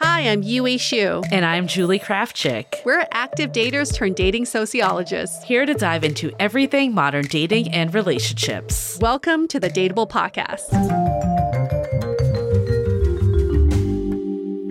Hi, I'm Yue Shu. And I'm Julie Krafchick. We're active daters turned dating sociologists. Here to dive into everything modern dating and relationships. Welcome to the Dateable Podcast.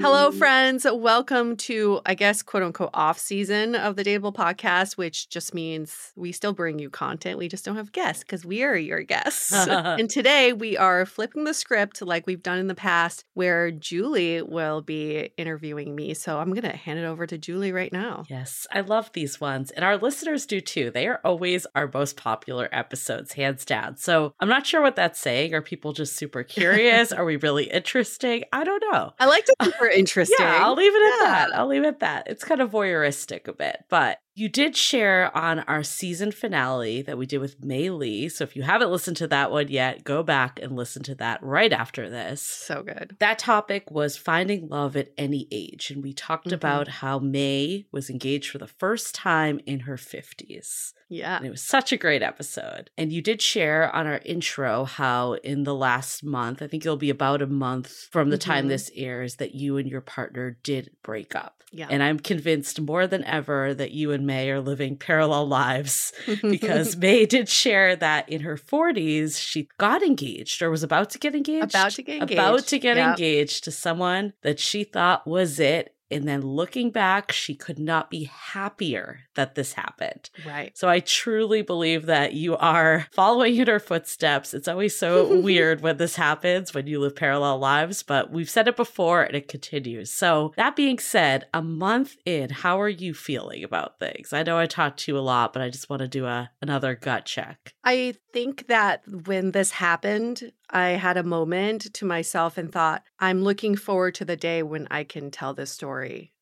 Hello, friends. Welcome to, I guess, quote unquote, off season of the Dateable podcast, which just means we still bring you content. We just don't have guests because we are your guests. and today we are flipping the script like we've done in the past, where Julie will be interviewing me. So I'm going to hand it over to Julie right now. Yes, I love these ones. And our listeners do too. They are always our most popular episodes, hands down. So I'm not sure what that's saying. Are people just super curious? are we really interesting? I don't know. I like to interesting. Yeah, I'll leave it at yeah. that. I'll leave it at that. It's kind of voyeuristic a bit, but you did share on our season finale that we did with Mei Lee. So if you haven't listened to that one yet, go back and listen to that right after this. So good. That topic was finding love at any age. And we talked mm-hmm. about how Mei was engaged for the first time in her 50s. Yeah. And it was such a great episode. And you did share on our intro how in the last month, I think it'll be about a month from the mm-hmm. time this airs, that you and your partner did break up. Yeah. And I'm convinced more than ever that you and Mei are living parallel lives because Mei did share that in her 40s, she got engaged or was about to get engaged. About to get engaged. About to get yep. engaged to someone that she thought was it and then looking back, she could not be happier that this happened. Right. So I truly believe that you are following in her footsteps. It's always so weird when this happens, when you live parallel lives, but we've said it before and it continues. So that being said, a month in, how are you feeling about things? I know I talked to you a lot, but I just want to do a another gut check. I think that when this happened, I had a moment to myself and thought, I'm looking forward to the day when I can tell this story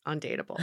on Dateable.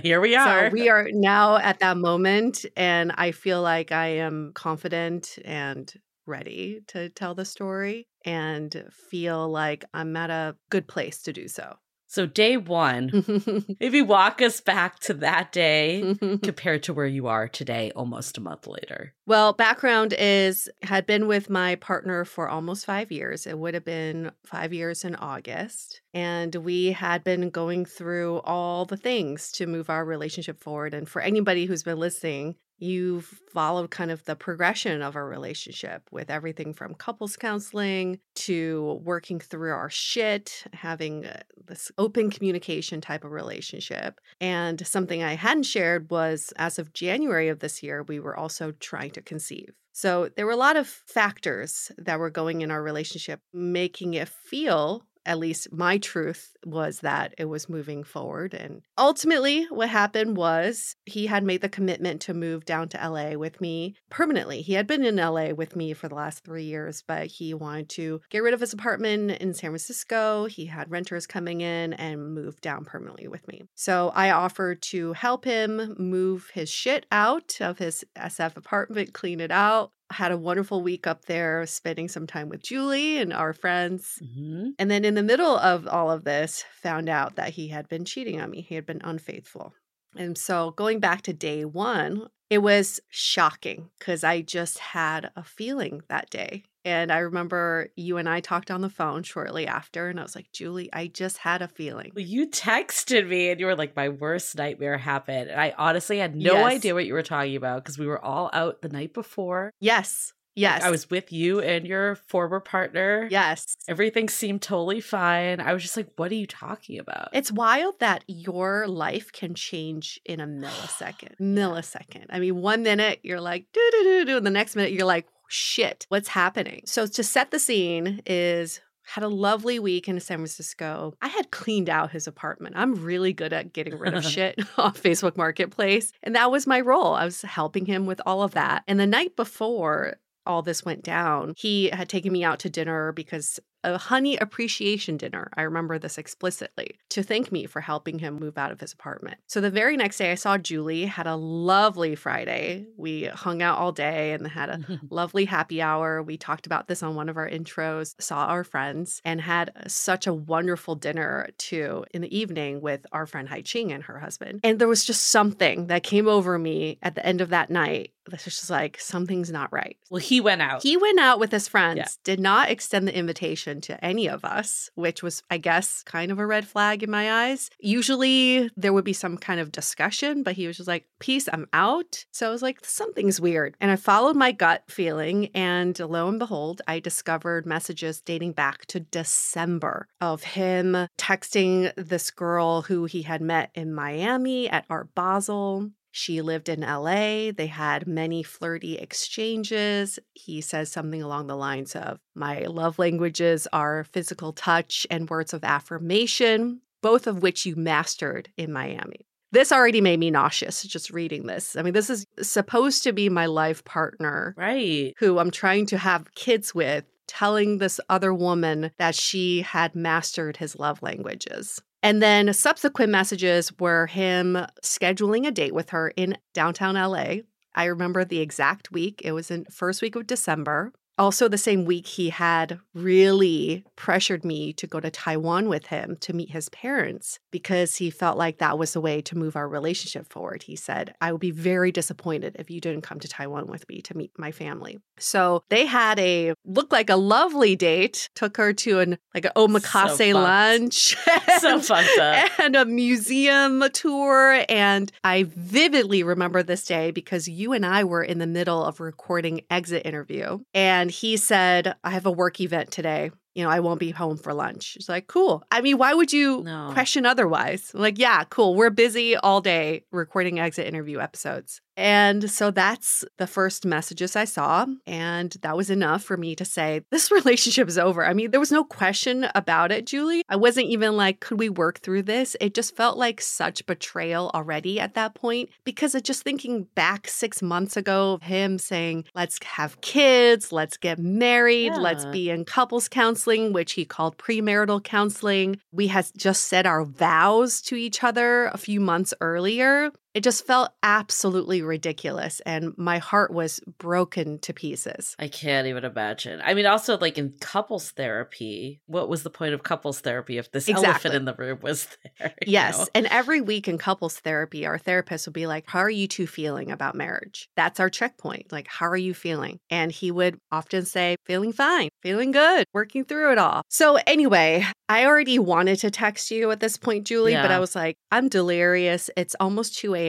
Here we are. So we are now at that moment, and I feel like I am confident and ready to tell the story and feel like I'm at a good place to do so. So, day one, maybe walk us back to that day compared to where you are today, almost a month later. Well, background is had been with my partner for almost five years. It would have been five years in August. And we had been going through all the things to move our relationship forward. And for anybody who's been listening, you've followed kind of the progression of our relationship with everything from couples counseling to working through our shit, having uh, this open communication type of relationship. And something I hadn't shared was as of January of this year, we were also trying to conceive. So there were a lot of factors that were going in our relationship, making it feel at least my truth was that it was moving forward. And ultimately, what happened was he had made the commitment to move down to LA with me permanently. He had been in LA with me for the last three years, but he wanted to get rid of his apartment in San Francisco. He had renters coming in and move down permanently with me. So I offered to help him move his shit out of his SF apartment, clean it out, had a wonderful week up there spending some time with Julie and our friends. Mm-hmm. And then in the middle of all of this, found out that he had been cheating on me. He had been unfaithful. And so going back to day one, It was shocking because I just had a feeling that day. And I remember you and I talked on the phone shortly after, and I was like, Julie, I just had a feeling. Well, you texted me and you were like, my worst nightmare happened. And I honestly had no Yes. idea what you were talking about because we were all out the night before. Yes. Yes. I was with you and your former partner. Yes. Everything seemed totally fine. I was just like, what are you talking about? It's wild that your life can change in a millisecond. Millisecond. I mean, one minute you're like, do, do, do, do. And the next minute you're like, shit, what's happening? So to set the scene is had a lovely week in San Francisco. I had cleaned out his apartment. I'm really good at getting rid of shit off Facebook Marketplace. And that was my role. I was helping him with all of that. And the night before, all this went down, he had taken me out to dinner because a honey appreciation dinner. I remember this explicitly to thank me for helping him move out of his apartment. So the very next day, I saw Julie, had a lovely Friday. We hung out all day and had a lovely happy hour. We talked about this on one of our intros, saw our friends, and had such a wonderful dinner too in the evening with our friend Hai Ching and her husband. And there was just something that came over me at the end of that night that's just like, something's not right. well, he went out. He went out with his friends, Yeah. did not extend the invitation to any of us, which was, I guess, kind of a red flag in my eyes. Usually there would be some kind of discussion, but he was just like, Peace, I'm out. So I was like, Something's weird. And I followed my gut feeling, and lo and behold, I discovered messages dating back to December of him texting this girl who he had met in Miami at Art Basel. She lived in LA. They had many flirty exchanges. He says something along the lines of, My love languages are physical touch and words of affirmation, both of which you mastered in Miami. This already made me nauseous just reading this. I mean, this is supposed to be my life partner right. who I'm trying to have kids with, telling this other woman that she had mastered his love languages. And then subsequent messages were him scheduling a date with her in downtown LA. I remember the exact week. It was in first week of December. Also, the same week, he had really pressured me to go to Taiwan with him to meet his parents because he felt like that was the way to move our relationship forward. He said, I would be very disappointed if you didn't come to Taiwan with me to meet my family. So they had a looked like a lovely date, took her to an like an omakase fucked. lunch. So fucked up. and a museum tour. And I vividly remember this day because you and I were in the middle of recording exit interview. And he said, I have a work event today. You know, I won't be home for lunch. She's like, cool. I mean, why would you No. question otherwise? I'm like, yeah, cool. We're busy all day recording exit interview episodes. And so that's the first messages I saw. And that was enough for me to say, this relationship is over. I mean, there was no question about it, Julie. I wasn't even like, could we work through this? It just felt like such betrayal already at that point because of just thinking back six months ago of him saying, let's have kids, let's get married, let's be in couples counseling, which he called premarital counseling. We had just said our vows to each other a few months earlier. It just felt absolutely ridiculous. And my heart was broken to pieces. I can't even imagine. I mean, also like in couples therapy, what was the point of couples therapy if this Exactly. elephant in the room was there? Yes. know? And every week in couples therapy, our therapist would be like, How are you two feeling about marriage? That's our checkpoint. Like, how are you feeling? And he would often say, Feeling fine, feeling good, working through it all. So, anyway, I already wanted to text you at this point, Julie, but I was like, I'm delirious. It's almost 2 a.m.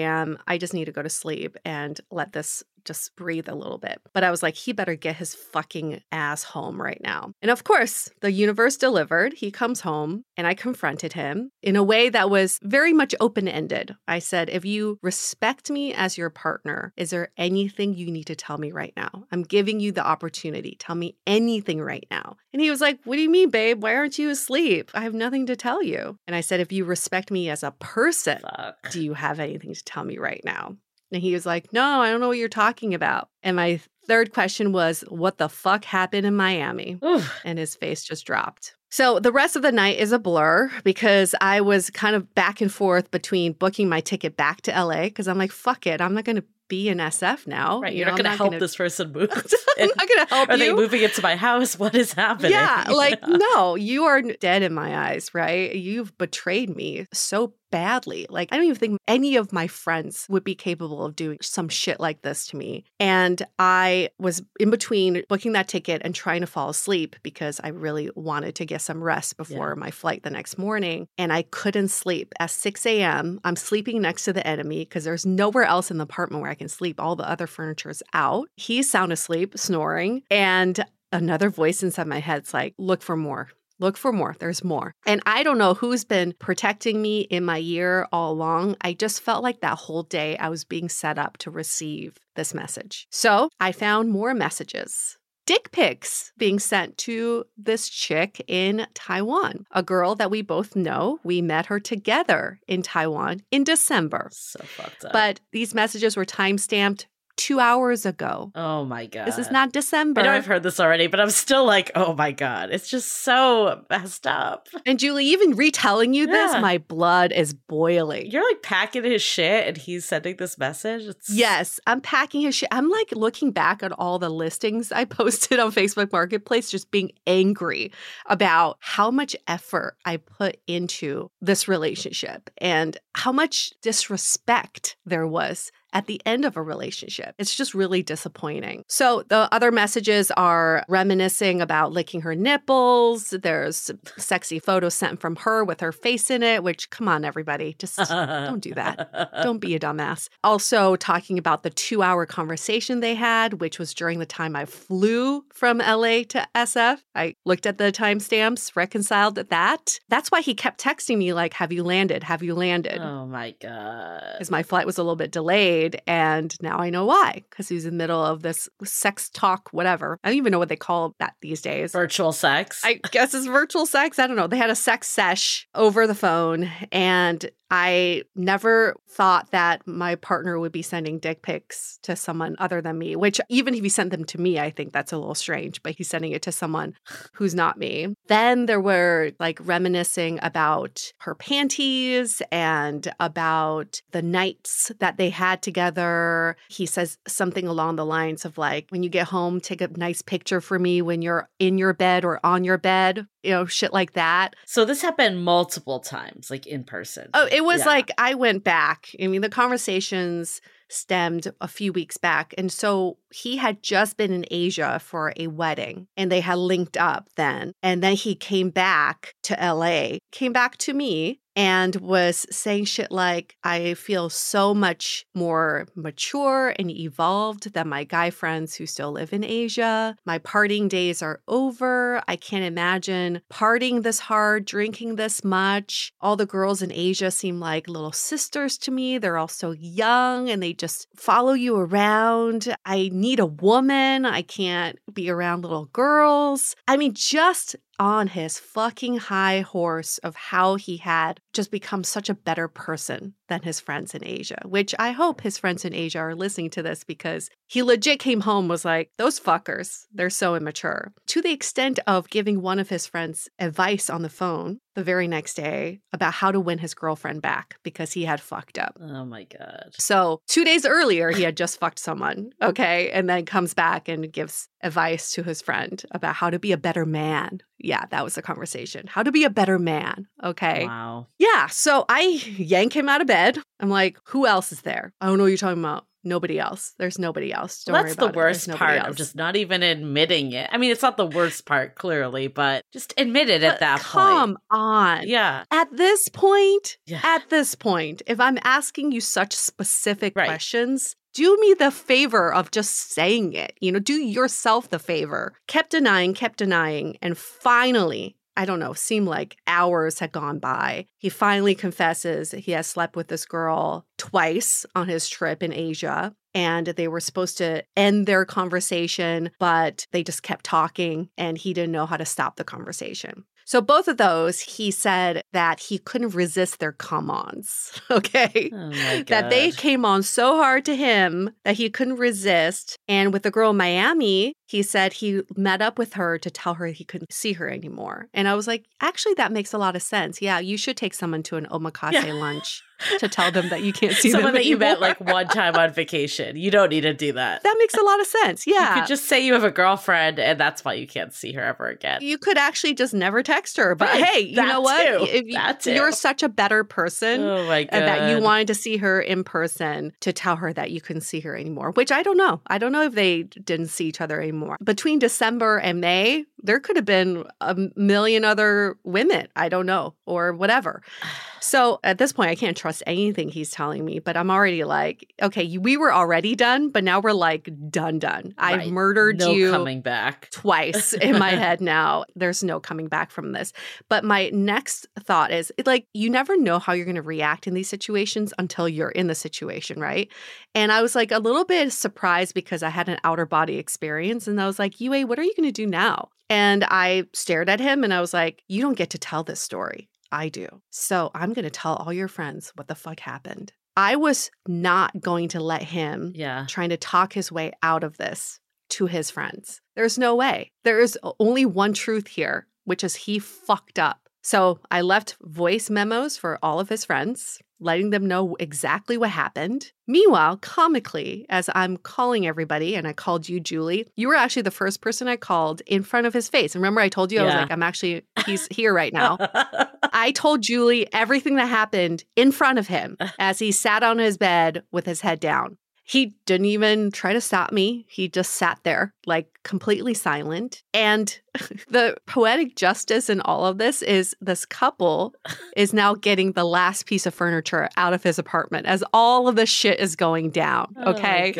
I just need to go to sleep and let this just breathe a little bit. But I was like, he better get his fucking ass home right now. And of course, the universe delivered. He comes home and I confronted him in a way that was very much open ended. I said, if you respect me as your partner, is there anything you need to tell me right now? I'm giving you the opportunity. Tell me anything right now. And he was like, What do you mean, babe? Why aren't you asleep? I have nothing to tell you. And I said, If you respect me as a person, Fuck. do you have anything to tell me right now? And he was like, No, I don't know what you're talking about. And my third question was, What the fuck happened in Miami? Oof. And his face just dropped. So the rest of the night is a blur because I was kind of back and forth between booking my ticket back to LA because I'm like, fuck it, I'm not going to be in SF now. Right. You You're know, not going to help gonna- this person move. I'm not going to help Are you. they moving into my house? What is happening? Yeah, like Yeah. no, you are dead in my eyes, right? You've betrayed me so badly. Like, I don't even think any of my friends would be capable of doing some shit like this to me. And I was in between booking that ticket and trying to fall asleep because I really wanted to get some rest before yeah. my flight the next morning. And I couldn't sleep. At 6 a.m., I'm sleeping next to the enemy because there's nowhere else in the apartment where I can sleep. All the other furniture is out. He's sound asleep, snoring. And another voice inside my head's like, look for more. Look for more. There's more. And I don't know who's been protecting me in my year all along. I just felt like that whole day I was being set up to receive this message. So I found more messages. Dick pics being sent to this chick in Taiwan, a girl that we both know. We met her together in Taiwan in December. So fucked up. But these messages were time stamped two hours ago. Oh my God. This is not December. I know I've heard this already, but I'm still like, oh my God. It's just so messed up. And Julie, even retelling you this, my blood is boiling. You're like packing his shit and he's sending this message. It's... Yes, I'm packing his shit. I'm like looking back at all the listings I posted on Facebook Marketplace, just being angry about how much effort I put into this relationship and how much disrespect there was at the end of a relationship. It's just really disappointing. So the other messages are reminiscing about licking her nipples. There's sexy photos sent from her with her face in it, which, come on, everybody, just don't do that. Don't be a dumbass. Also, talking about the two hour conversation they had, which was during the time I flew from LA to SF. I looked at the timestamps, reconciled that. That's why he kept texting me, like, Have you landed? Have you landed? Oh my God. Because my flight was a little bit delayed and now I know why, because he's in the middle of this sex talk, whatever. I don't even know what they call that these days. Virtual sex. I guess it's virtual sex. I don't know. They had a sex sesh over the phone, and I never thought that my partner would be sending dick pics to someone other than me, which even if he sent them to me, I think that's a little strange, but he's sending it to someone who's not me. Then there were like reminiscing about her panties and about the nights that they had together. He says something along the lines of like, when you get home, take a nice picture for me when you're in your bed or on your bed, you know, shit like that. So this happened multiple times, like in person. Oh, it was yeah. like I went back. I mean, the conversations stemmed a few weeks back. And so he had just been in Asia for a wedding and they had linked up then. And then he came back to LA, came back to me and was saying shit like, I feel so much more mature and evolved than my guy friends who still live in Asia. My partying days are over. I can't imagine partying this hard, drinking this much. All the girls in Asia seem like little sisters to me. They're all so young and they just follow you around. I need a woman. I can't be around little girls. I mean, just on his fucking high horse of how he had just become such a better person than his friends in Asia, which I hope his friends in Asia are listening to this because he legit came home was like, those fuckers, they're so immature. To the extent of giving one of his friends advice on the phone the very next day about how to win his girlfriend back because he had fucked up. Oh my God. So, two days earlier, he had just fucked someone. Okay. And then comes back and gives advice to his friend about how to be a better man. Yeah, that was the conversation. How to be a better man. Okay. Wow. Yeah. So I yank him out of bed. I'm like, who else is there? I don't know what you're talking about nobody else. There's nobody else. Don't well, that's the worst part of just not even admitting it. I mean, it's not the worst part, clearly, but just admit it but at that come point. Come on. Yeah. At this point, yeah. at this point, if I'm asking you such specific right. questions, do me the favor of just saying it. You know, do yourself the favor. Kept denying, kept denying. And finally, I don't know, seemed like hours had gone by. He finally confesses he has slept with this girl twice on his trip in Asia. And they were supposed to end their conversation, but they just kept talking and he didn't know how to stop the conversation. So both of those, he said that he couldn't resist their come-ons. Okay. Oh that they came on so hard to him that he couldn't resist. And with the girl in Miami, he said he met up with her to tell her he couldn't see her anymore. And I was like, actually, that makes a lot of sense. Yeah, you should take someone to an omakase yeah. lunch. To tell them that you can't see Someone them that you met like one time on vacation. You don't need to do that. that makes a lot of sense. Yeah. You could just say you have a girlfriend and that's why you can't see her ever again. you could actually just never text her. But Right, hey, you that know what? too, If you- you're such a better person oh my god. and that you wanted to see her in person to tell her that you couldn't see her anymore, which I don't know. I don't know if they didn't see each other anymore. Between December and May, there could have been a million other women. I don't know, or whatever. So at this point, I can't trust anything he's telling me, but I'm already like, okay, we were already done, but now we're like done, done. I've Right. murdered no you coming back. twice in my head now. There's no coming back from this. But my next thought is like, you never know how you're going to react in these situations until you're in the situation, right? And I was like a little bit surprised because I had an outer body experience. And I was like, Yue, what are you going to do now? And I stared at him and I was like, you don't get to tell this story. I do. So I'm going to tell all your friends what the fuck happened. I was not going to let him Yeah. trying to talk his way out of this to his friends. There's no way. There is only one truth here, which is he fucked up. So I left voice memos for all of his friends, letting them know exactly what happened. Meanwhile, comically, as I'm calling everybody, and I called you, Julie, you were actually the first person I called in front of his face. And remember, I told you, I was like, I'm actually, he's here right now. I told Julie everything that happened in front of him as he sat on his bed with his head down. He didn't even try to stop me. He just sat there, like completely silent. And the poetic justice in all of this is this couple is now getting the last piece of furniture out of his apartment as all of this shit is going down. Oh okay. Oh,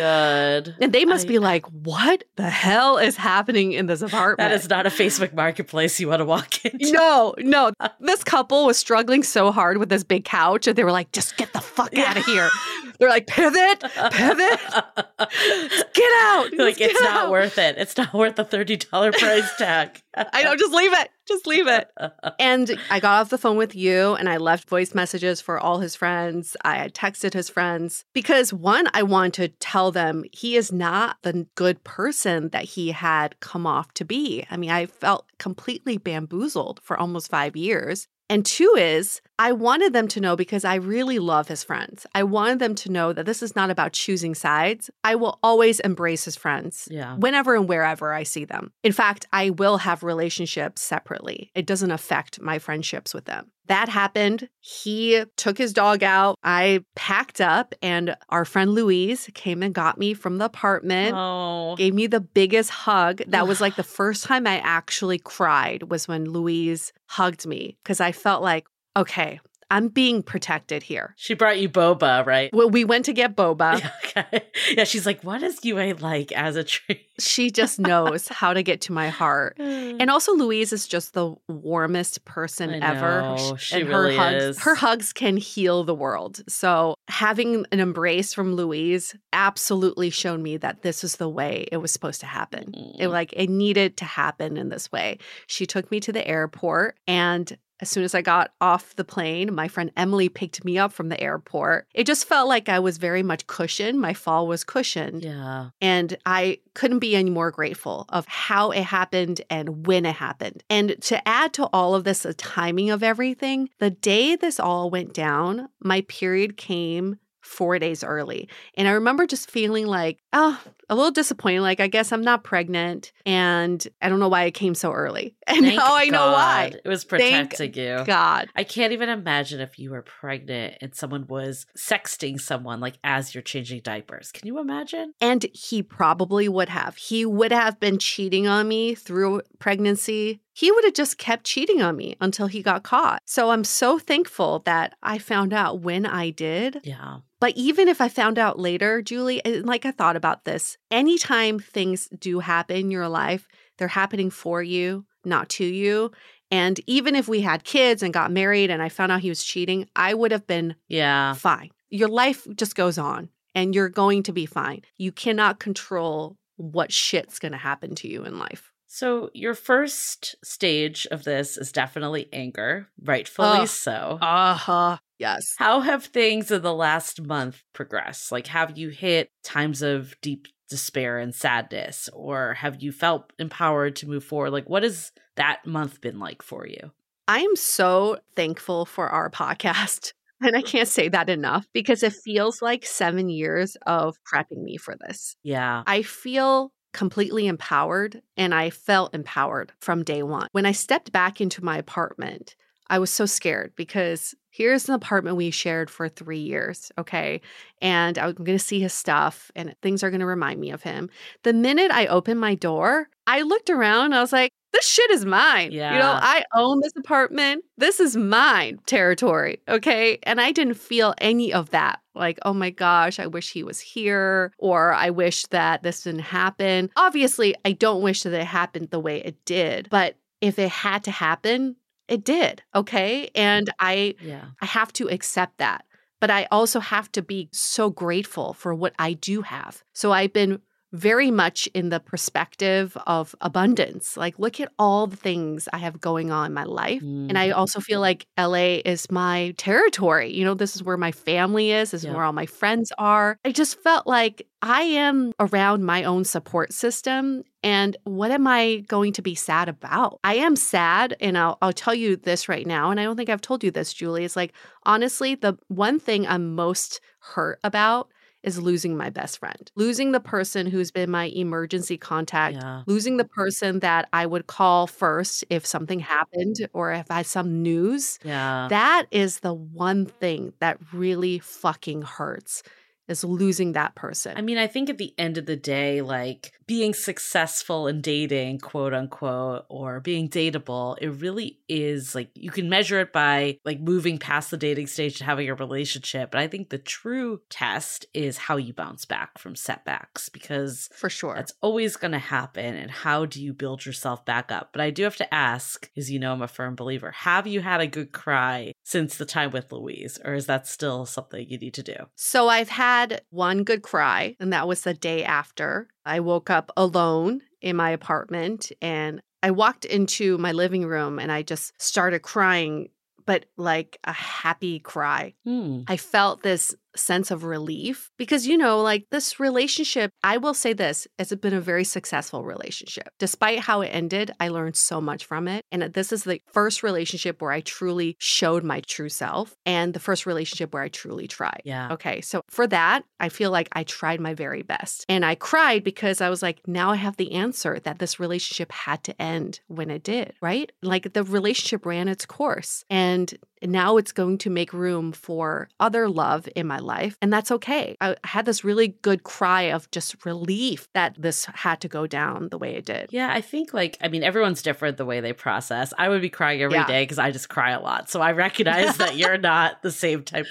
good. and they must I- be like, what the hell is happening in this apartment? That is not a Facebook marketplace you want to walk into. No, no. This couple was struggling so hard with this big couch, and they were like, just get the fuck Yeah. out of here. They're like, pivot, pivot, get out. like Just it's get not worth it. It's not worth the thirty dollar price tag. I know, just leave it. Just leave it. And I got off the phone with you and I left voice messages for all his friends. I had texted his friends because one, I want to tell them he is not the good person that he had come off to be. I mean, I felt completely bamboozled for almost five years. And two is, I wanted them to know because I really love his friends. I wanted them to know that this is not about choosing sides. I will always embrace his friends Yeah. whenever and wherever I see them. In fact, I will have relationships separately. It doesn't affect my friendships with them. That happened. He took his dog out. I packed up, and our friend Louise came and got me from the apartment. Oh. Gave me the biggest hug. That was like the first time I actually cried was when Louise hugged me because I felt like, okay, I'm being protected here. She brought you boba, right? Well, we went to get boba. okay. Yeah, she's like, what is UA like as a tree? She just knows how to get to my heart. And also, Louise is just the warmest person I ever. know, she and really her hugs, is. her hugs can heal the world. So having an embrace from Louise absolutely showed me that this is the way it was supposed to happen. It Mm. like it needed to happen in this way. She took me to the airport and as soon as I got off the plane, my friend Emily picked me up from the airport. It just felt like I was very much cushioned. My fall was cushioned. Yeah. And I couldn't be any more grateful of how it happened and when it happened. And to add to all of this, the timing of everything, the day this all went down, my period came four days early. And I remember just feeling like, oh, a little disappointed. Like, I guess I'm not pregnant. And I don't know why it came so early. And Thank now I know why. It was Thank protecting you. God. I can't even imagine if you were pregnant and someone was sexting someone like as you're changing diapers. Can you imagine? And he probably would have. He would have been cheating on me through pregnancy. He would have just kept cheating on me until he got caught. So I'm so thankful that I found out when I did. Yeah. But even if I found out later, Julie, and like I thought about this, anytime things do happen in your life, they're happening for you, not to you. And even if we had kids and got married and I found out he was cheating, I would have been Yeah. fine. Your life just goes on and you're going to be fine. You cannot control what shit's going to happen to you in life. So your first stage of this is definitely anger, rightfully so. Uh huh. Yes. How have things in the last month progressed? Like, have you hit times of deep despair and sadness, or have you felt empowered to move forward? Like, what has that month been like for you? I am so thankful for our podcast. And I can't say that enough because it feels like seven years of prepping me for this. Yeah. I feel completely empowered and I felt empowered from day one. When I stepped back into my apartment, I was so scared because here's an apartment we shared for three years, okay? And I'm going to see his stuff and things are going to remind me of him. The minute I opened my door, I looked around I was like, this shit is mine. Yeah. You know, I own this apartment. This is mine territory. Okay. And I didn't feel any of that. Like, oh my gosh, I wish he was here, or I wish that this didn't happen. Obviously, I don't wish that it happened the way it did, but if it had to happen, it did. Okay. And I Yeah. I have to accept that. But I also have to be so grateful for what I do have. So I've been very much in the perspective of abundance. Like, look at all the things I have going on in my life. And I Mhm. also feel like LA is my territory. You know, this is where my family is, this is where all my friends are. I just felt like I am around my own support system. And what am I going to be sad about? I am sad. And I'll, I'll tell you this right now. And I don't think I've told you this, Julie. It's like, honestly, the one thing I'm most hurt about is losing my best friend, losing the person who's been my emergency contact, Yeah. losing the person that I would call first if something happened or if I had some news. Yeah. That is the one thing that really fucking hurts is losing that person. I mean, I think at the end of the day, like being successful in dating, quote unquote, or being dateable, it really is like you can measure it by like moving past the dating stage and having a relationship. But I think the true test is how you bounce back from setbacks because for sure. that's always going to happen. And how do you build yourself back up? But I do have to ask, because you know I'm a firm believer, have you had a good cry since the time with Louise, or is that still something you need to do? So I've had one good cry, and that was the day after. I woke up alone in my apartment and I walked into my living room and I just started crying, but like a happy cry. Hmm. I felt this sense of relief because, you know, like this relationship, I will say this, it's been a very successful relationship. Despite how it ended, I learned so much from it. And this is the first relationship where I truly showed my true self and the first relationship where I truly tried. Yeah. Okay. So for that, I feel like I tried my very best. And I cried because I was like, now I have the answer that this relationship had to end when it did, right? Like the relationship ran its course. And now it's going to make room for other love in my life. And that's okay. I had this really good cry of just relief that this had to go down the way it did. Yeah, I think like I mean everyone's different the way they process. I would be crying every day Yeah. because I just cry a lot. So I recognize that you're not the same type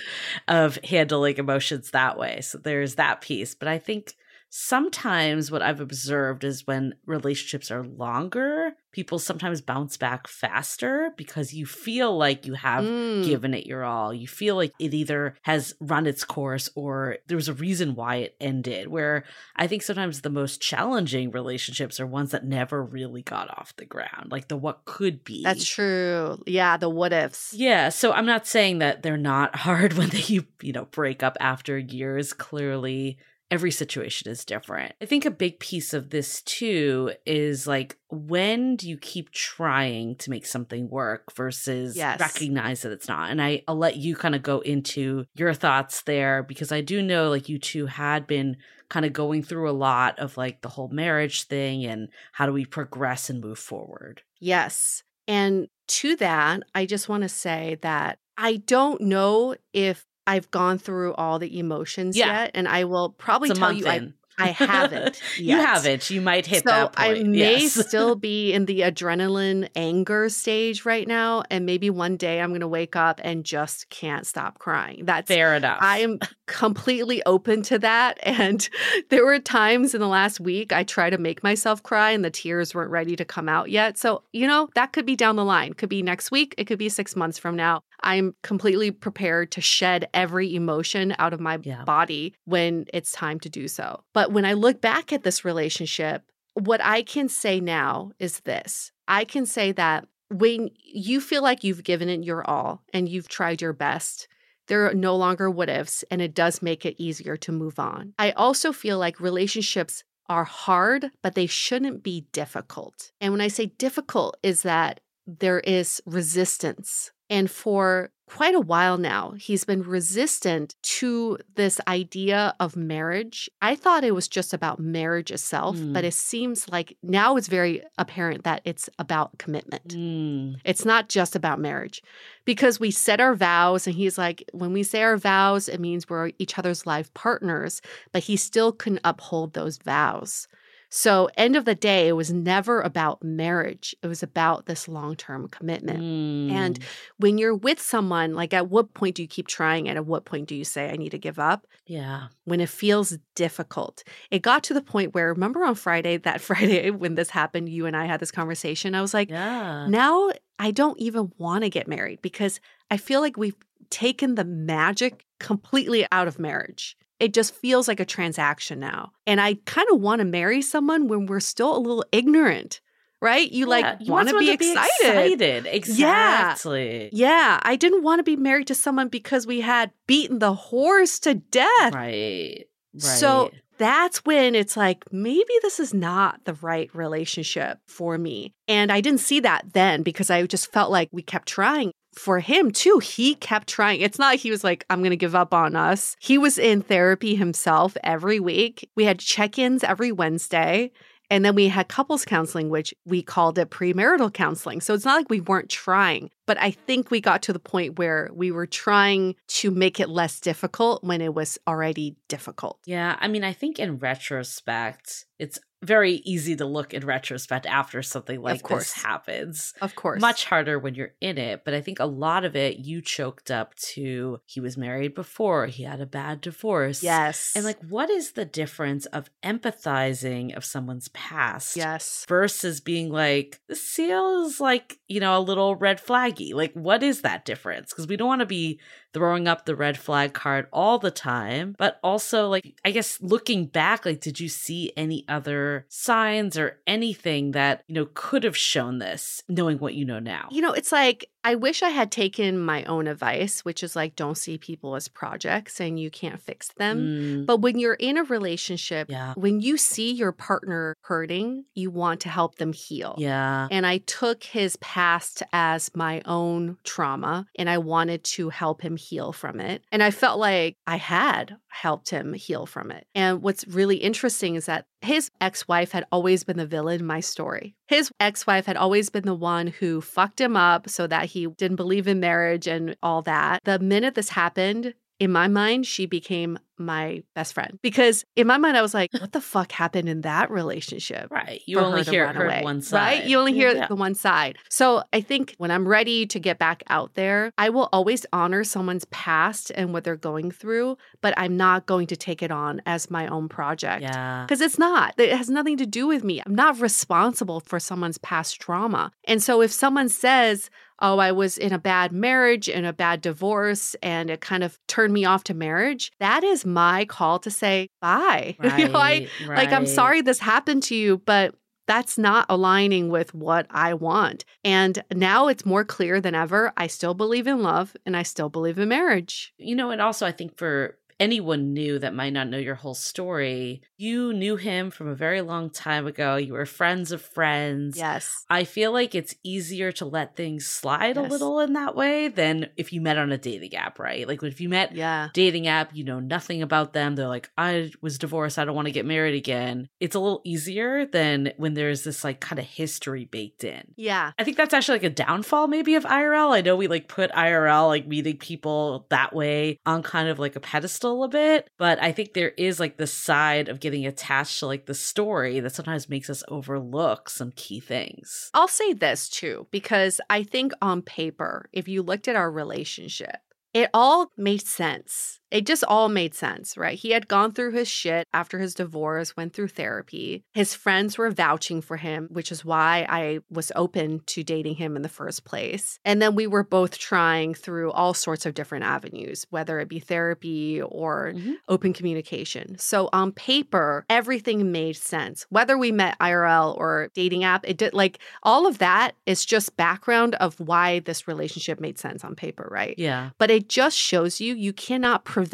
of handling emotions that way. So there's that piece. But I think sometimes what I've observed is when relationships are longer, people sometimes bounce back faster because you feel like you have Mm. given it your all. You feel like it either has run its course or there was a reason why it ended. Where I think sometimes the most challenging relationships are ones that never really got off the ground, like the what could be. That's true. Yeah, the what ifs. Yeah, so I'm not saying that they're not hard when they you, you know break up after years. Clearly, every situation is different. I think a big piece of this too is like when do you keep trying to make something work versus Yes. recognize that it's not. And I, I'll let you kind of go into your thoughts there because I do know like you two had been kind of going through a lot of like the whole marriage thing and how do we progress and move forward. Yes. And to that, I just want to say that I don't know if I've gone through all the emotions Yeah. yet. And I will probably tell you I. I haven't. you haven't. You might hit so that point. I may yes. still be in the adrenaline anger stage right now. And maybe one day I'm going to wake up and just can't stop crying. That's Fair enough. I am completely open to that. And there were times in the last week I tried to make myself cry and the tears weren't ready to come out yet. So, you know, that could be down the line. Could be next week. It could be six months from now. I'm completely prepared to shed every emotion out of my Yeah. body when it's time to do so. But when I look back at this relationship, what I can say now is this I can say that when you feel like you've given it your all and you've tried your best, there are no longer what ifs, and it does make it easier to move on. I also feel like relationships are hard, but they shouldn't be difficult. And when I say difficult, is that there is resistance And for quite a while now, he's been resistant to this idea of marriage. I thought it was just about marriage itself, Mm. but it seems like now it's very apparent that it's about commitment. Mm. It's not just about marriage because we set our vows, and he's like, when we say our vows, it means we're each other's life partners, but he still couldn't uphold those vows. So, end of the day, it was never about marriage. It was about this long term commitment. And Mm. when you're with someone, like at what point do you keep trying and at what point do you say, I need to give up? yeah. When it feels difficult. It got to the point where, remember on Friday, that Friday when this happened, you and I had this conversation. I was like, Yeah. now I don't even want to get married because I feel like we've taken the magic completely out of marriage. It just feels like a transaction now. And I kind of want to marry someone when we're still a little ignorant, right? You Yeah, like you want to be excited. excited. Yeah. Exactly. Yeah, I didn't want to be married to someone because we had beaten the horse to death. Right. Right. So that's when it's like, maybe this is not the right relationship for me. And I didn't see that then because I just felt like we kept trying. For him too, he kept trying. It's not like he was like, I'm going to give up on us. He was in therapy himself every week. We had check ins every Wednesday. And then we had couples counseling, which we called it premarital counseling. So it's not like we weren't trying, but I think we got to the point where we were trying to make it less difficult when it was already difficult. Yeah, I mean, I think in retrospect, it's very easy to look in retrospect after something like this happens. Of course. Much harder when you're in it, but I think a lot of it you choked up to he was married before, he had a bad divorce. Yes. And like what is the difference of empathizing of someone's past yes. versus being like this feels like, you know, a little red flaggy. Like what is that difference? Because we don't want to be throwing up the red flag card all the time, but also like I guess looking back, like did you see any other signs or anything that, you know, could have shown this knowing what you know now? You know, it's like I wish I had taken my own advice, which is like don't see people as projects and you can't fix them. Mm, But when you're in a relationship, yeah. when you see your partner hurting, you want to help them heal. Yeah. And I took his past as my own trauma and I wanted to help him heal from it. And I felt like I had helped him heal from it. And what's really interesting is that his ex wife had always been the villain in my story. His ex wife had always been the one who fucked him up so that he didn't believe in marriage and all that. The minute this happened, in my mind, she became my best friend because in my mind, I was like, what the fuck happened in that relationship? Right. You only her hear away, one side. Right? You only hear Yeah. the one side. So I think when I'm ready to get back out there, I will always honor someone's past and what they're going through, but I'm not going to take it on as my own project. Yeah. Because it's not. It has nothing to do with me. I'm not responsible for someone's past trauma. And so if someone says, oh, I was in a bad marriage, in a bad divorce, and it kind of turned me off to marriage, that is my call to say bye. Right. you know, I, like, I'm sorry this happened to you, but that's not aligning with what I want. And now it's more clear than ever. I still believe in love and I still believe in marriage. You know, and also I think for anyone new that might not know your whole story, you knew him from a very long time ago. You were friends of friends. Yes. I feel like it's easier to let things slide a little in that way than if you met on a dating app, right? Like if you met Yeah. dating app, you know nothing about them. They're like, I was divorced. I don't want to get married again. It's a little easier than when there's this like kind of history baked in. Yeah. I think that's actually like a downfall maybe of IRL. I know we like put IRL like meeting people that way on kind of like a pedestal a little bit, but I think there is like the side of getting attached to like the story that sometimes makes us overlook some key things. I'll say this too, because I think on paper, if you looked at our relationship, it all made sense. It just all made sense, right? He had gone through his shit after his divorce, went through therapy. His friends were vouching for him, which is why I was open to dating him in the first place. And then we were both trying through all sorts of different avenues, whether it be therapy or Mhm. open communication. So on paper, everything made sense. Whether we met IRL or dating app, it did like all of that is just background of why this relationship made sense on paper, right? Yeah. But it just shows you you cannot prevent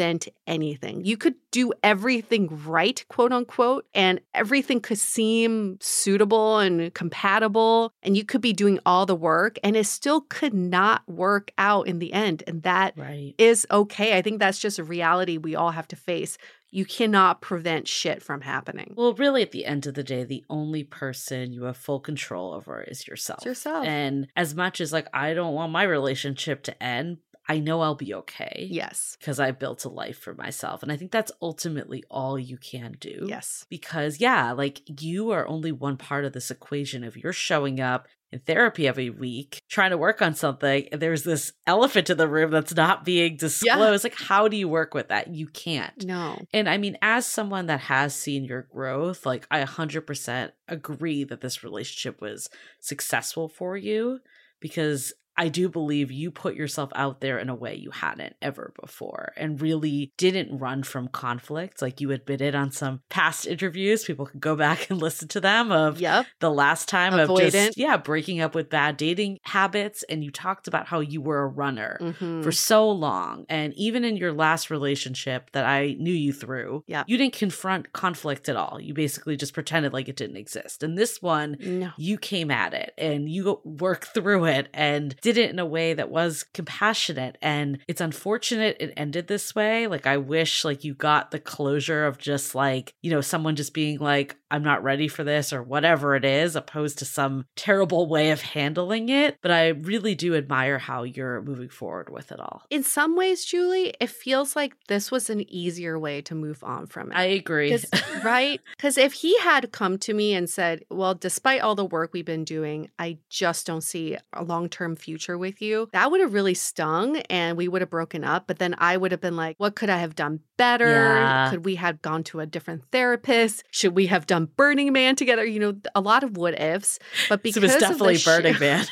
anything. You could do everything right, quote unquote, and everything could seem suitable and compatible, and you could be doing all the work, and it still could not work out in the end. And that Right. is okay. I think that's just a reality we all have to face. You cannot prevent shit from happening. Well, really, at the end of the day, the only person you have full control over is yourself. It's yourself. And as much as like I don't want my relationship to end, I know I'll be okay. yes. Because I built a life for myself. And I think that's ultimately all you can do. Yes. Because, yeah, like you are only one part of this equation. If you're showing up in therapy every week trying to work on something, and there's this elephant in the room that's not being disclosed, like, how do you work with that? You can't. No. And I mean, as someone that has seen your growth, like I 100% agree that this relationship was successful for you because I do believe you put yourself out there in a way you hadn't ever before and really didn't run from conflict. Like you admitted on some past interviews, people can go back and listen to them of Yep. the last time of Avoidant. just, yeah, breaking up with bad dating habits. And you talked about how you were a runner Mhm. for so long. And even in your last relationship that I knew you through, Yeah. you didn't confront conflict at all. You basically just pretended like it didn't exist. And this one, No. you came at it and you worked through it and did it in a way that was compassionate. And it's unfortunate it ended this way. Like, I wish like you got the closure of just like, you know, someone just being like, I'm not ready for this or whatever it is, opposed to some terrible way of handling it. But I really do admire how you're moving forward with it all. In some ways, Julie, it feels like this was an easier way to move on from it. I agree. 'Cause- right? Because if he had come to me and said, Well, despite all the work we've been doing, I just don't see a long term future with you, that would have really stung and we would have broken up. But then I would have been like, What could I have done better? Yeah. Could we have gone to a different therapist? Should we have done Burning Man together? You know, a lot of what ifs. But So because it was of definitely sh- Burning Man.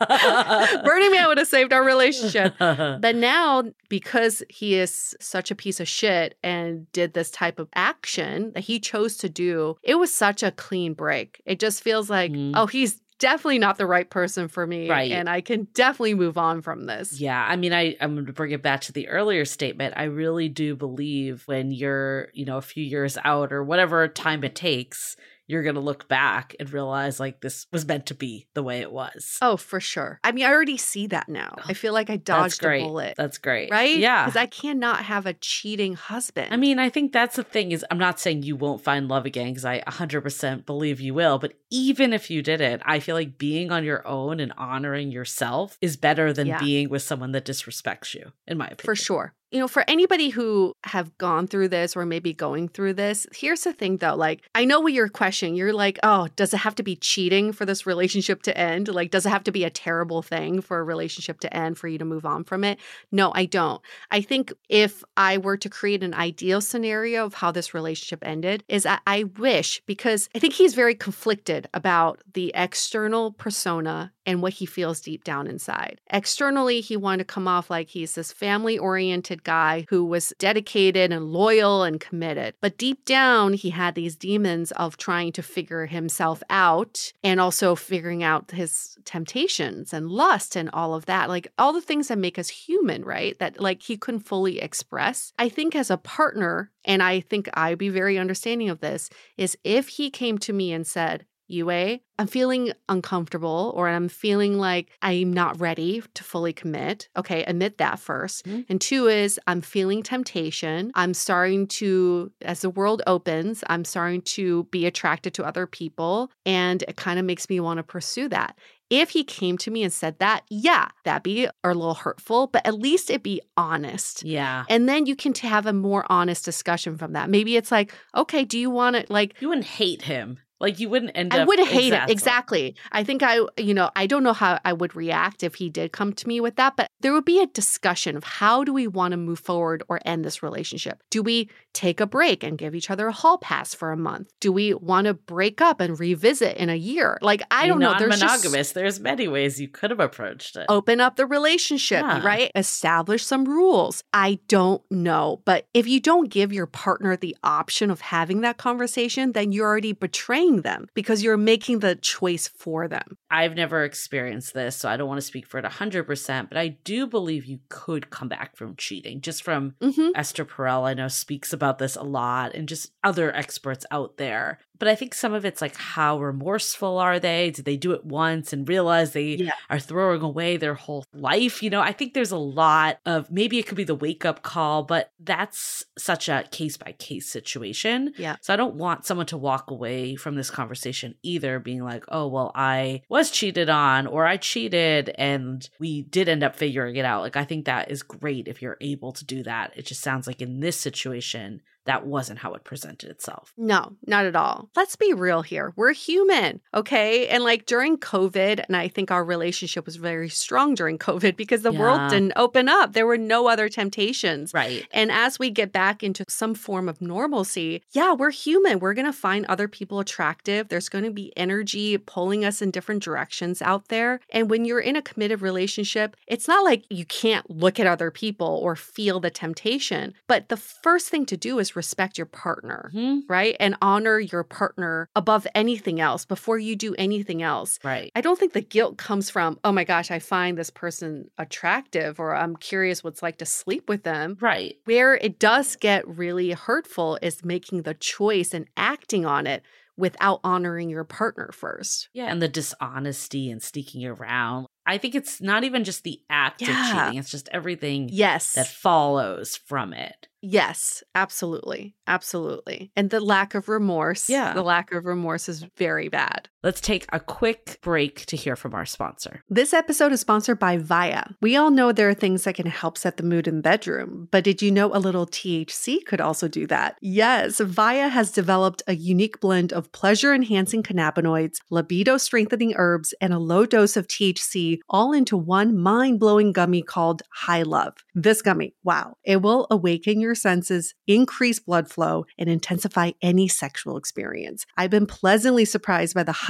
Burning Man would have saved our relationship. But now, because he is such a piece of shit and did this type of action that he chose to do, it was such a clean break. It just feels like, Mm. oh, he's definitely not the right person for me. Right. And I can definitely move on from this. Yeah, I mean, I I'm going to bring it back to the earlier statement. I really do believe when you're, you know, a few years out or whatever time it takes, you're going to look back and realize like this was meant to be the way it was. Oh, for sure. I mean, I already see that now. I feel like I dodged a bullet. That's great. right? Yeah. Because I cannot have a cheating husband. I mean, I think that's the thing is I'm not saying you won't find love again because I 100% believe you will, but even if you didn't, I feel like being on your own and honoring yourself is better than Yeah. being with someone that disrespects you, in my opinion. For sure. You know, for anybody who have gone through this or maybe going through this, here's the thing though. Like, I know what you're questioning. You're like, oh, does it have to be cheating for this relationship to end? Like, does it have to be a terrible thing for a relationship to end for you to move on from it? No, I don't. I think if I were to create an ideal scenario of how this relationship ended, is I, I wish, because I think he's very conflicted about the external persona and what he feels deep down inside. Externally, he wanted to come off like he's this family oriented guy who was dedicated and loyal and committed. But deep down, he had these demons of trying to figure himself out and also figuring out his temptations and lust and all of that. Like all the things that make us human, right? That like he couldn't fully express. I think as a partner, and I think I'd be very understanding of this, is if he came to me and said, Yue, I'm feeling uncomfortable or I'm feeling like I'm not ready to fully commit. Okay, admit that 1st Mhm. And two is I'm feeling temptation. I'm starting to, as the world opens, I'm starting to be attracted to other people. And it kind of makes me want to pursue that. If he came to me and said that, yeah, that'd be a little hurtful, but at least it'd be honest. Yeah. And then you can have a more honest discussion from that. Maybe it's like, okay, do you want to like You wouldn't hate him. Like you wouldn't end up. I would hate Exactly. it. Exactly. I think I, you know, I don't know how I would react if he did come to me with that, but there would be a discussion of how do we want to move forward or end this relationship? Do we take a break and give each other a hall pass for a month? Do we want to break up and revisit in a year? Like, I don't know. There's monogamous. There's many ways you could have approached it. Open up the relationship, yeah. right? Establish some rules. I don't know. But if you don't give your partner the option of having that conversation, then you're already betraying them because you're making the choice for them. I've never experienced this, so I don't want to speak for it 100%, but I do believe you could come back from cheating. Just from mm-hmm. Esther Perel, I know, speaks about this a lot, and just other experts out there. But I think some of it's like how remorseful are they? Did they do it once and realize they yeah. are throwing away their whole life? You know, I think there's a lot of maybe it could be the wake up call, but that's such a case by case situation. Yeah. So I don't want someone to walk away from this conversation either being like, oh, well, I was cheated on or I cheated and we did end up figuring it out. Like, I think that is great if you're able to do that. It just sounds like in this situation, that wasn't how it presented itself. No, not at all. Let's be real here. We're human, okay? And like during COVID, and I think our relationship was very strong during COVID because the yeah. world didn't open up. There were no other temptations. Right. And as we get back into some form of normalcy, yeah, we're human. We're going to find other people attractive. There's going to be energy pulling us in different directions out there. And when you're in a committed relationship, it's not like you can't look at other people or feel the temptation. But the first thing to do is respect your partner, mm-hmm. right? And honor your partner above anything else before you do anything else. Right. I don't think the guilt comes from, oh my gosh, I find this person attractive or I'm curious what's like to sleep with them. Right. Where it does get really hurtful is making the choice and acting on it without honoring your partner first. Yeah, and the dishonesty and sneaking around. I think it's not even just the act yeah. of cheating, it's just everything yes. that follows from it. Yes, absolutely. Absolutely. And the lack of remorse. Yeah. The lack of remorse is very bad. Let's take a quick break to hear from our sponsor. This episode is sponsored by VIIA. We all know there are things that can help set the mood in the bedroom, but did you know a little THC could also do that? Yes, VIIA has developed a unique blend of pleasure enhancing cannabinoids, libido strengthening herbs, and a low dose of THC all into one mind blowing gummy called High Love. This gummy, wow, it will awaken your senses, increase blood flow, and intensify any sexual experience. I've been pleasantly surprised by the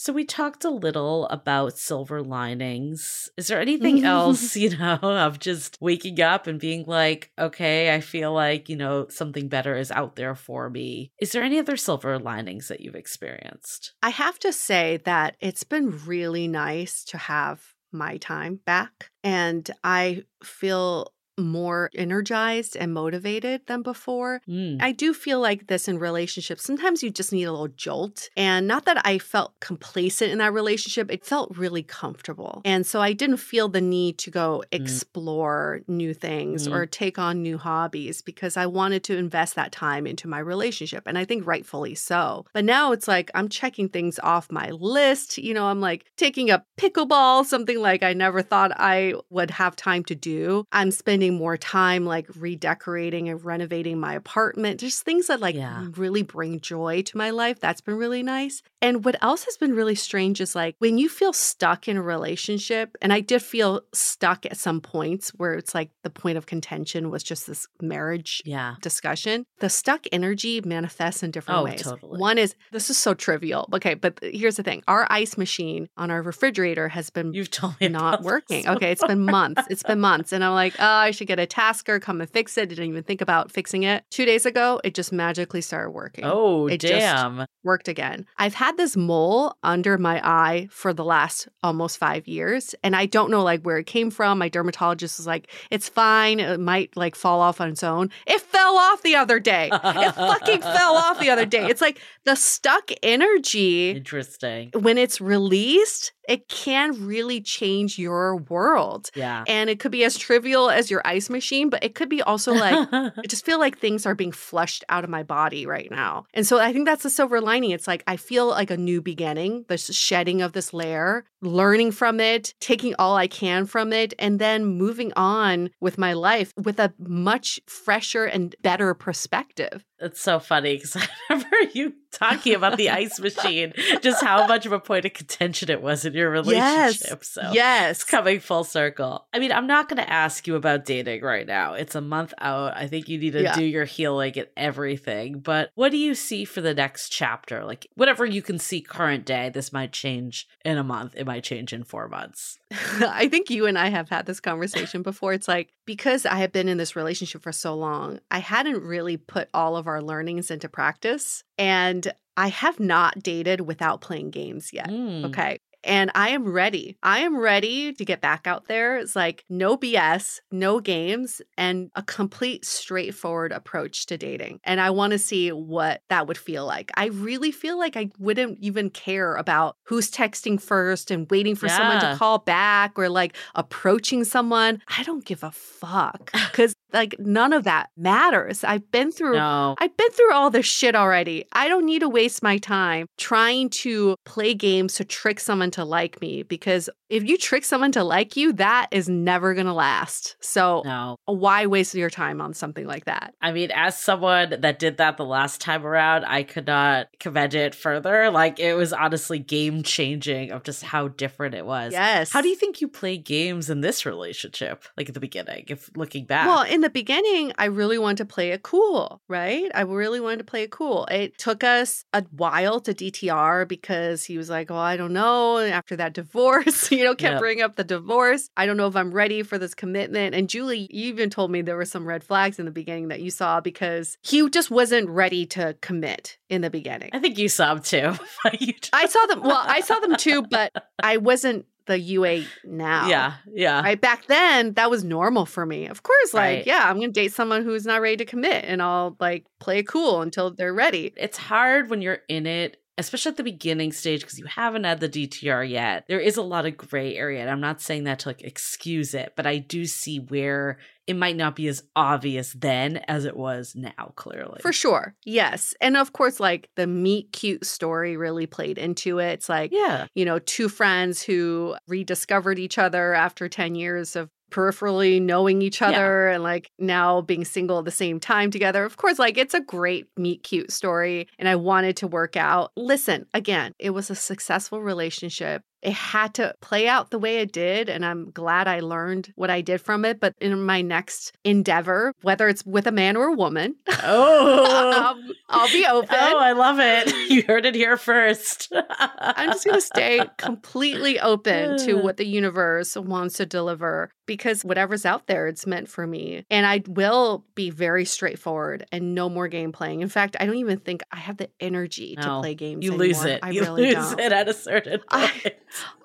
So we talked a little about silver linings. Is there anything else, you know, of just waking up and being like, okay, I feel like, you know, something better is out there for me. Is there any other silver linings that you've experienced? I have to say that it's been really nice to have my time back. And I feel more energized and motivated than before. Mm. I do feel like this in relationships. Sometimes you just need a little jolt. And not that I felt complacent in that relationship, it felt really comfortable. And so I didn't feel the need to go explore new things Mm. or take on new hobbies because I wanted to invest that time into my relationship. And I think rightfully so. But now it's like I'm checking things off my list. You know, I'm like taking a pickleball, something like I never thought I would have time to do. I'm spending more time like redecorating and renovating my apartment. Just things that like Yeah. really bring joy to my life. That's been really nice. And what else has been really strange is like when you feel stuck in a relationship, and I did feel stuck at some points where it's like the point of contention was just this marriage Yeah. discussion. The stuck energy manifests in different Oh, ways. totally. One is this is so trivial. Okay, but here's the thing. Our ice machine on our refrigerator has been You've told me not working. Okay, it's been months. It's been months. And I'm like, oh, I should get a tasker, come and fix it. Didn't even think about fixing it. Two days ago, it just magically started working. Oh, It just- damn. Worked again. I've had this mole under my eye for the last almost five years. And I don't know like where it came from. My dermatologist was like, it's fine. It might like fall off on its own. It fell off the other day. It fucking fell off the other day. It's like the stuck energy Interesting. when it's released, it can really change your world. Yeah. And it could be as trivial as your ice machine, but it could be also like, I just feel like things are being flushed out of my body right now. And so I think that's the silver lining. It's like I feel like a new beginning, the shedding of this layer, learning from it, taking all I can from it, and then moving on with my life with a much fresher and better perspective. It's so funny because I remember you talking about the ice machine, just how much of a point of contention it was in your relationship. So yes. coming full circle. I mean, I'm not going to ask you about dating right now. It's a month out. I think you need to Yeah. do your healing and everything. But what do you see for the next chapter? Like, whatever you can see current day, this might change in a month. It might change in four months. I think you and I have had this conversation before. It's like because I have been in this relationship for so long, I hadn't really put all of our learnings into practice. And I have not dated without playing games yet. Mm. Okay. And I am ready. I am ready to get back out there. It's like no BS, no games, and a complete straightforward approach to dating. And I want to see what that would feel like. I really feel like I wouldn't even care about who's texting first and waiting for someone to call back or like approaching someone. I don't give a fuck because like none of that matters. I've been through No. I've been through all this shit already. I don't need to waste my time trying to play games to trick someone to like me because if you trick someone to like you, that is never going to last. So, No. why waste your time on something like that? I mean, as someone that did that the last time around, I could not commend it further. Like, it was honestly game changing of just how different it was. Yes. How do you think you play games in this relationship? Like at the beginning, if looking back. Well, in the beginning, I really wanted to play it cool, right? I really wanted to play it cool. It took us a while to DTR because he was like, well, I don't know. And after that divorce, you know, kept Yeah. bringing up the divorce. I don't know if I'm ready for this commitment. And Julie, you even told me there were some red flags in the beginning that you saw because he just wasn't ready to commit in the beginning. I think you saw him too. I saw them. Well, I saw them too, but I wasn't the Yue now. Yeah, yeah. Right back then, that was normal for me. Of course, like, Right. yeah, I'm gonna date someone who's not ready to commit and I'll like play cool until they're ready. It's hard when you're in it especially at the beginning stage, because you haven't had the DTR yet, there is a lot of gray area. And I'm not saying that to like excuse it, but I do see where it might not be as obvious then as it was now, clearly. For sure. Yes. And of course, like the meet cute story really played into it. It's like, Yeah. you know, two friends who rediscovered each other after 10 years of peripherally knowing each Yeah. other and like now being single at the same time together. Of course, like it's a great meet cute story and I wanted to work out. Listen, again, it was a successful relationship. It had to play out the way it did and I'm glad I learned what I did from it, but in my next endeavor, whether it's with a man or a woman, Oh. I'll, I'll be open. Oh, I love it. You heard it here first. I'm just going to stay completely open to what the universe wants to deliver because whatever's out there, it's meant for me. And I will be very straightforward and no more game playing. In fact, I don't even think I have the energy to play games. You lose it. I you really lose don't. it at a certain I- point.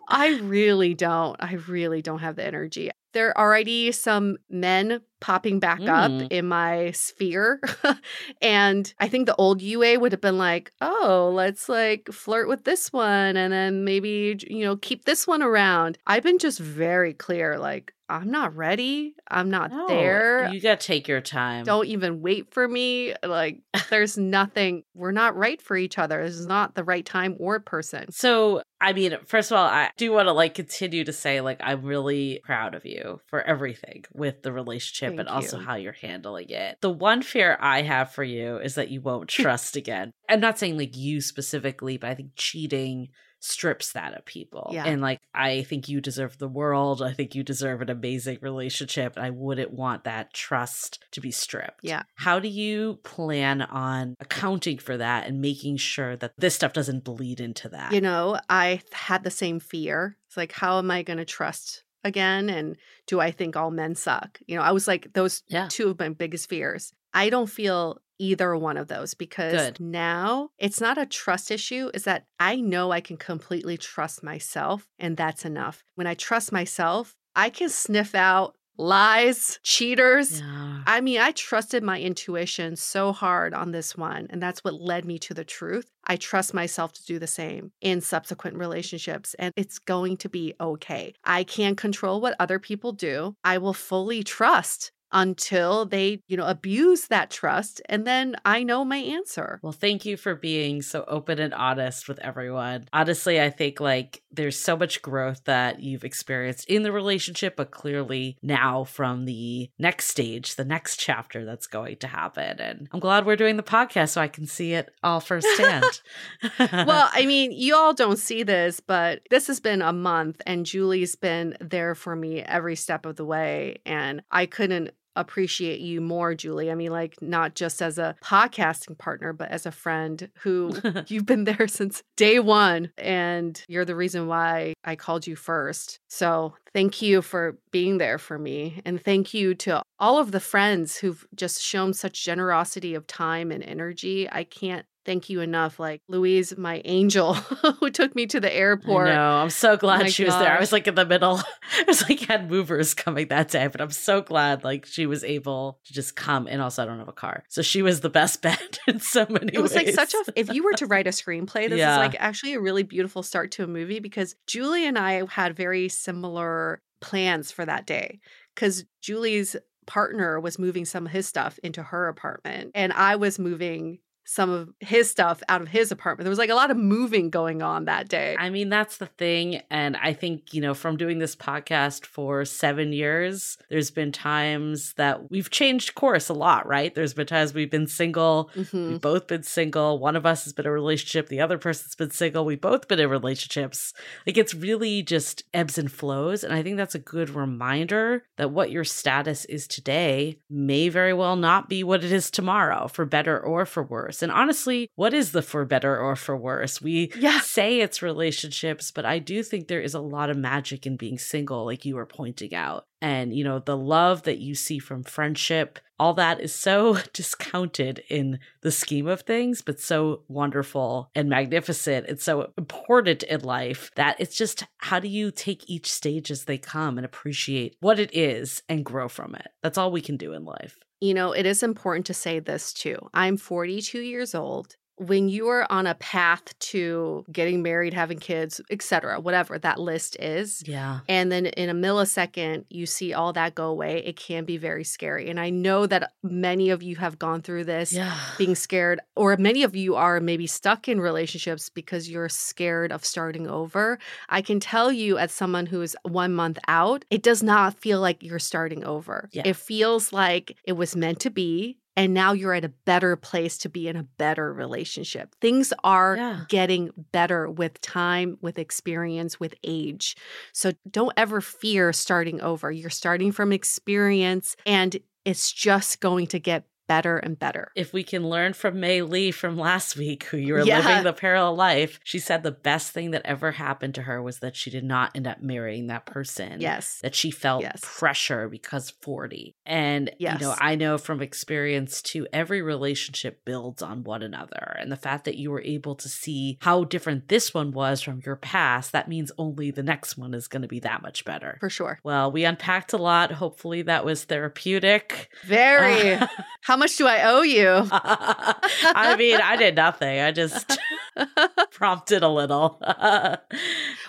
I really don't. I really don't have the energy. There are already some men popping back Mm. up in my sphere. and I think the old Yue would have been like, oh, let's like flirt with this one and then maybe, you know, keep this one around. I've been just very clear like, I'm not ready. I'm not No, there. You got to take your time. Don't even wait for me. Like, there's nothing. We're not right for each other. This is not the right time or person. So, I mean, first of all, I do want to like continue to say, like, I'm really proud of you for everything with the relationship Thank also you. how you're handling it. The one fear I have for you is that you won't trust again. I'm not saying like you specifically, but I think cheating strips that of people. Yeah. And like, I think you deserve the world. I think you deserve an amazing relationship. And I wouldn't want that trust to be stripped. Yeah. How do you plan on accounting for that and making sure that this stuff doesn't bleed into that? You know, I had the same fear. It's like, how am I going to trust again? And do I think all men suck? You know, I was like, those Yeah. two of my biggest fears. I don't feel either one of those because Good. now it's not a trust issue, is that I know I can completely trust myself, and that's enough. When I trust myself, I can sniff out lies, cheaters, Yeah. I mean, I trusted my intuition so hard on this one, and that's what led me to the truth. I trust myself to do the same in subsequent relationships, and it's going to be okay. I can't control what other people do. I will fully trust until they, you know, abuse that trust, and then I know my answer. Well, thank you for being so open and honest with everyone. Honestly, I think like there's so much growth that you've experienced in the relationship, but clearly now from the next stage, the next chapter that's going to happen. And I'm glad we're doing the podcast so I can see it all firsthand. well, I mean, you all don't see this, but this has been a month and Julie's been there for me every step of the way. And I couldn't appreciate you more, Julie. I mean, like, not just as a podcasting partner, but as a friend who you've been there since day one. And you're the reason why I called you first. So thank you for being there for me. And thank you to all of the friends who've just shown such generosity of time and energy. I can't thank you enough. Like Louise, my angel, who took me to the airport. know. I'm so oh glad my she was there. I was like in the middle. I was like had movers coming that day, but I'm so glad like she was able to just come. And also, I don't have a car, so she was the best bet in so many. Ways. It was like such a if you were to write a screenplay, this Yeah. is like actually a really beautiful start to a movie because Julie and I had very similar plans for that day. Because Julie's partner was moving some of his stuff into her apartment, and I was moving some of his stuff out of his apartment. There was like a lot of moving going on that day. I mean, that's the thing. And I think, you know, from doing this podcast for seven years, there's been times that we've changed course a lot, right? There's been times we've been single. Mhm. We've both been single. One of us has been in a relationship. The other person's been single. We've both been in relationships. Like it's really just ebbs and flows. And I think that's a good reminder that what your status is today may very well not be what it is tomorrow, for better or for worse. And honestly, what is the for better or for worse? We Yeah. say it's relationships, but I do think there is a lot of magic in being single, like you were pointing out. And, you know, the love that you see from friendship, all that is so discounted in the scheme of things, but so wonderful and magnificent and so important in life that it's just how do you take each stage as they come and appreciate what it is and grow from it? That's all we can do in life. You know, it is important to say this too. I'm 42 years old when you are on a path to getting married, having kids, etc., whatever that list is, Yeah. and then in a millisecond you see all that go away, it can be very scary. And I know that many of you have gone through this Yeah. being scared, or many of you are maybe stuck in relationships because you're scared of starting over. I can tell you, as someone who is one month out, it does not feel like you're starting over. Yeah. It feels like it was meant to be. And now you're at a better place to be in a better relationship. Things are Yeah. getting better with time, with experience, with age. So don't ever fear starting over. You're starting from experience and it's just going to get better and better. If we can learn from Mei Lee from last week, who you were Yeah. living the parallel life, she said the best thing that ever happened to her was that she did not end up marrying that person. Yes. That she felt Yes. pressure because 40. And, you know, I know from experience too, every relationship builds on one another. And the fact that you were able to see how different this one was from your past, that means only the next one is going to be that much better. For sure. Well, we unpacked a lot. Hopefully that was therapeutic. Very. How much do I owe you? I mean, I did nothing. I just prompted a little.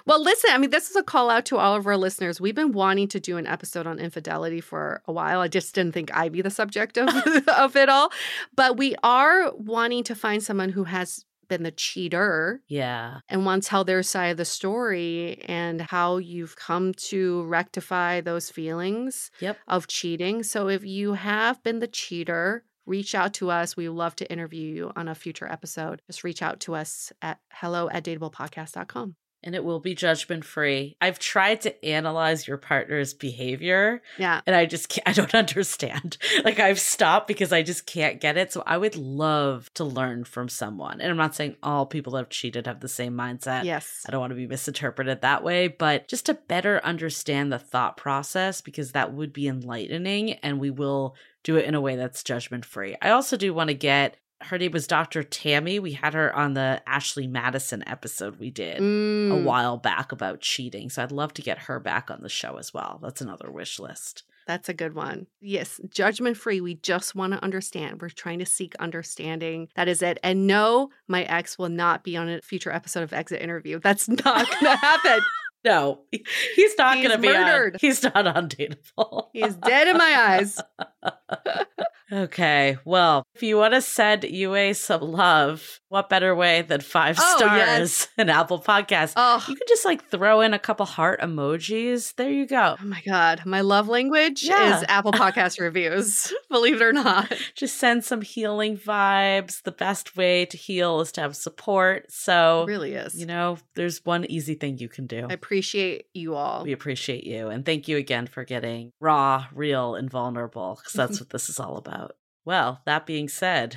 Well, listen, I mean, this is a call out to all of our listeners. We've been wanting to do an episode on infidelity for a while. I just didn't think I'd be the subject of, of it all. But we are wanting to find someone who has been the cheater yeah. and want to tell their side of the story and how you've come to rectify those feelings Yep. of cheating. So if you have been the cheater, reach out to us. We would love to interview you on a future episode. Just reach out to us at hello at dateablepodcast.com. And it will be judgment free. I've tried to analyze your partner's behavior Yeah. and I just can't, I don't understand. Like I've stopped because I just can't get it. So I would love to learn from someone. And I'm not saying all people that have cheated have the same mindset. Yes. I don't want to be misinterpreted that way, but just to better understand the thought process because that would be enlightening and we will do it in a way that's judgment free. I also do want to get her name was Dr. Tammy. We had her on the Ashley Madison episode we did a Mm, while back about cheating. So I'd love to get her back on the show as well. That's another wish list. That's a good one. Yes, judgment free. We just want to understand. We're trying to seek understanding. That is it. And no, my ex will not be on a future episode of Exit Interview. That's not going to happen. No, he's not going to be murdered. On, he's not undateable. he's dead in my eyes. Okay, well, if you want to send Yue some love, what better way than five Oh, stars yes. in Apple Podcasts? Oh, You can just like throw in a couple heart emojis. There you go. oh my God. My love language Yeah. is Apple Podcast reviews, believe it or not. Just send some healing vibes. The best way to heal is to have support. So, It really is. you know, there's one easy thing you can do. I appreciate you all. We appreciate you. And thank you again for getting raw, real, and vulnerable because that's what this is all about. Well, that being said,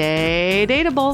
Stay dateable.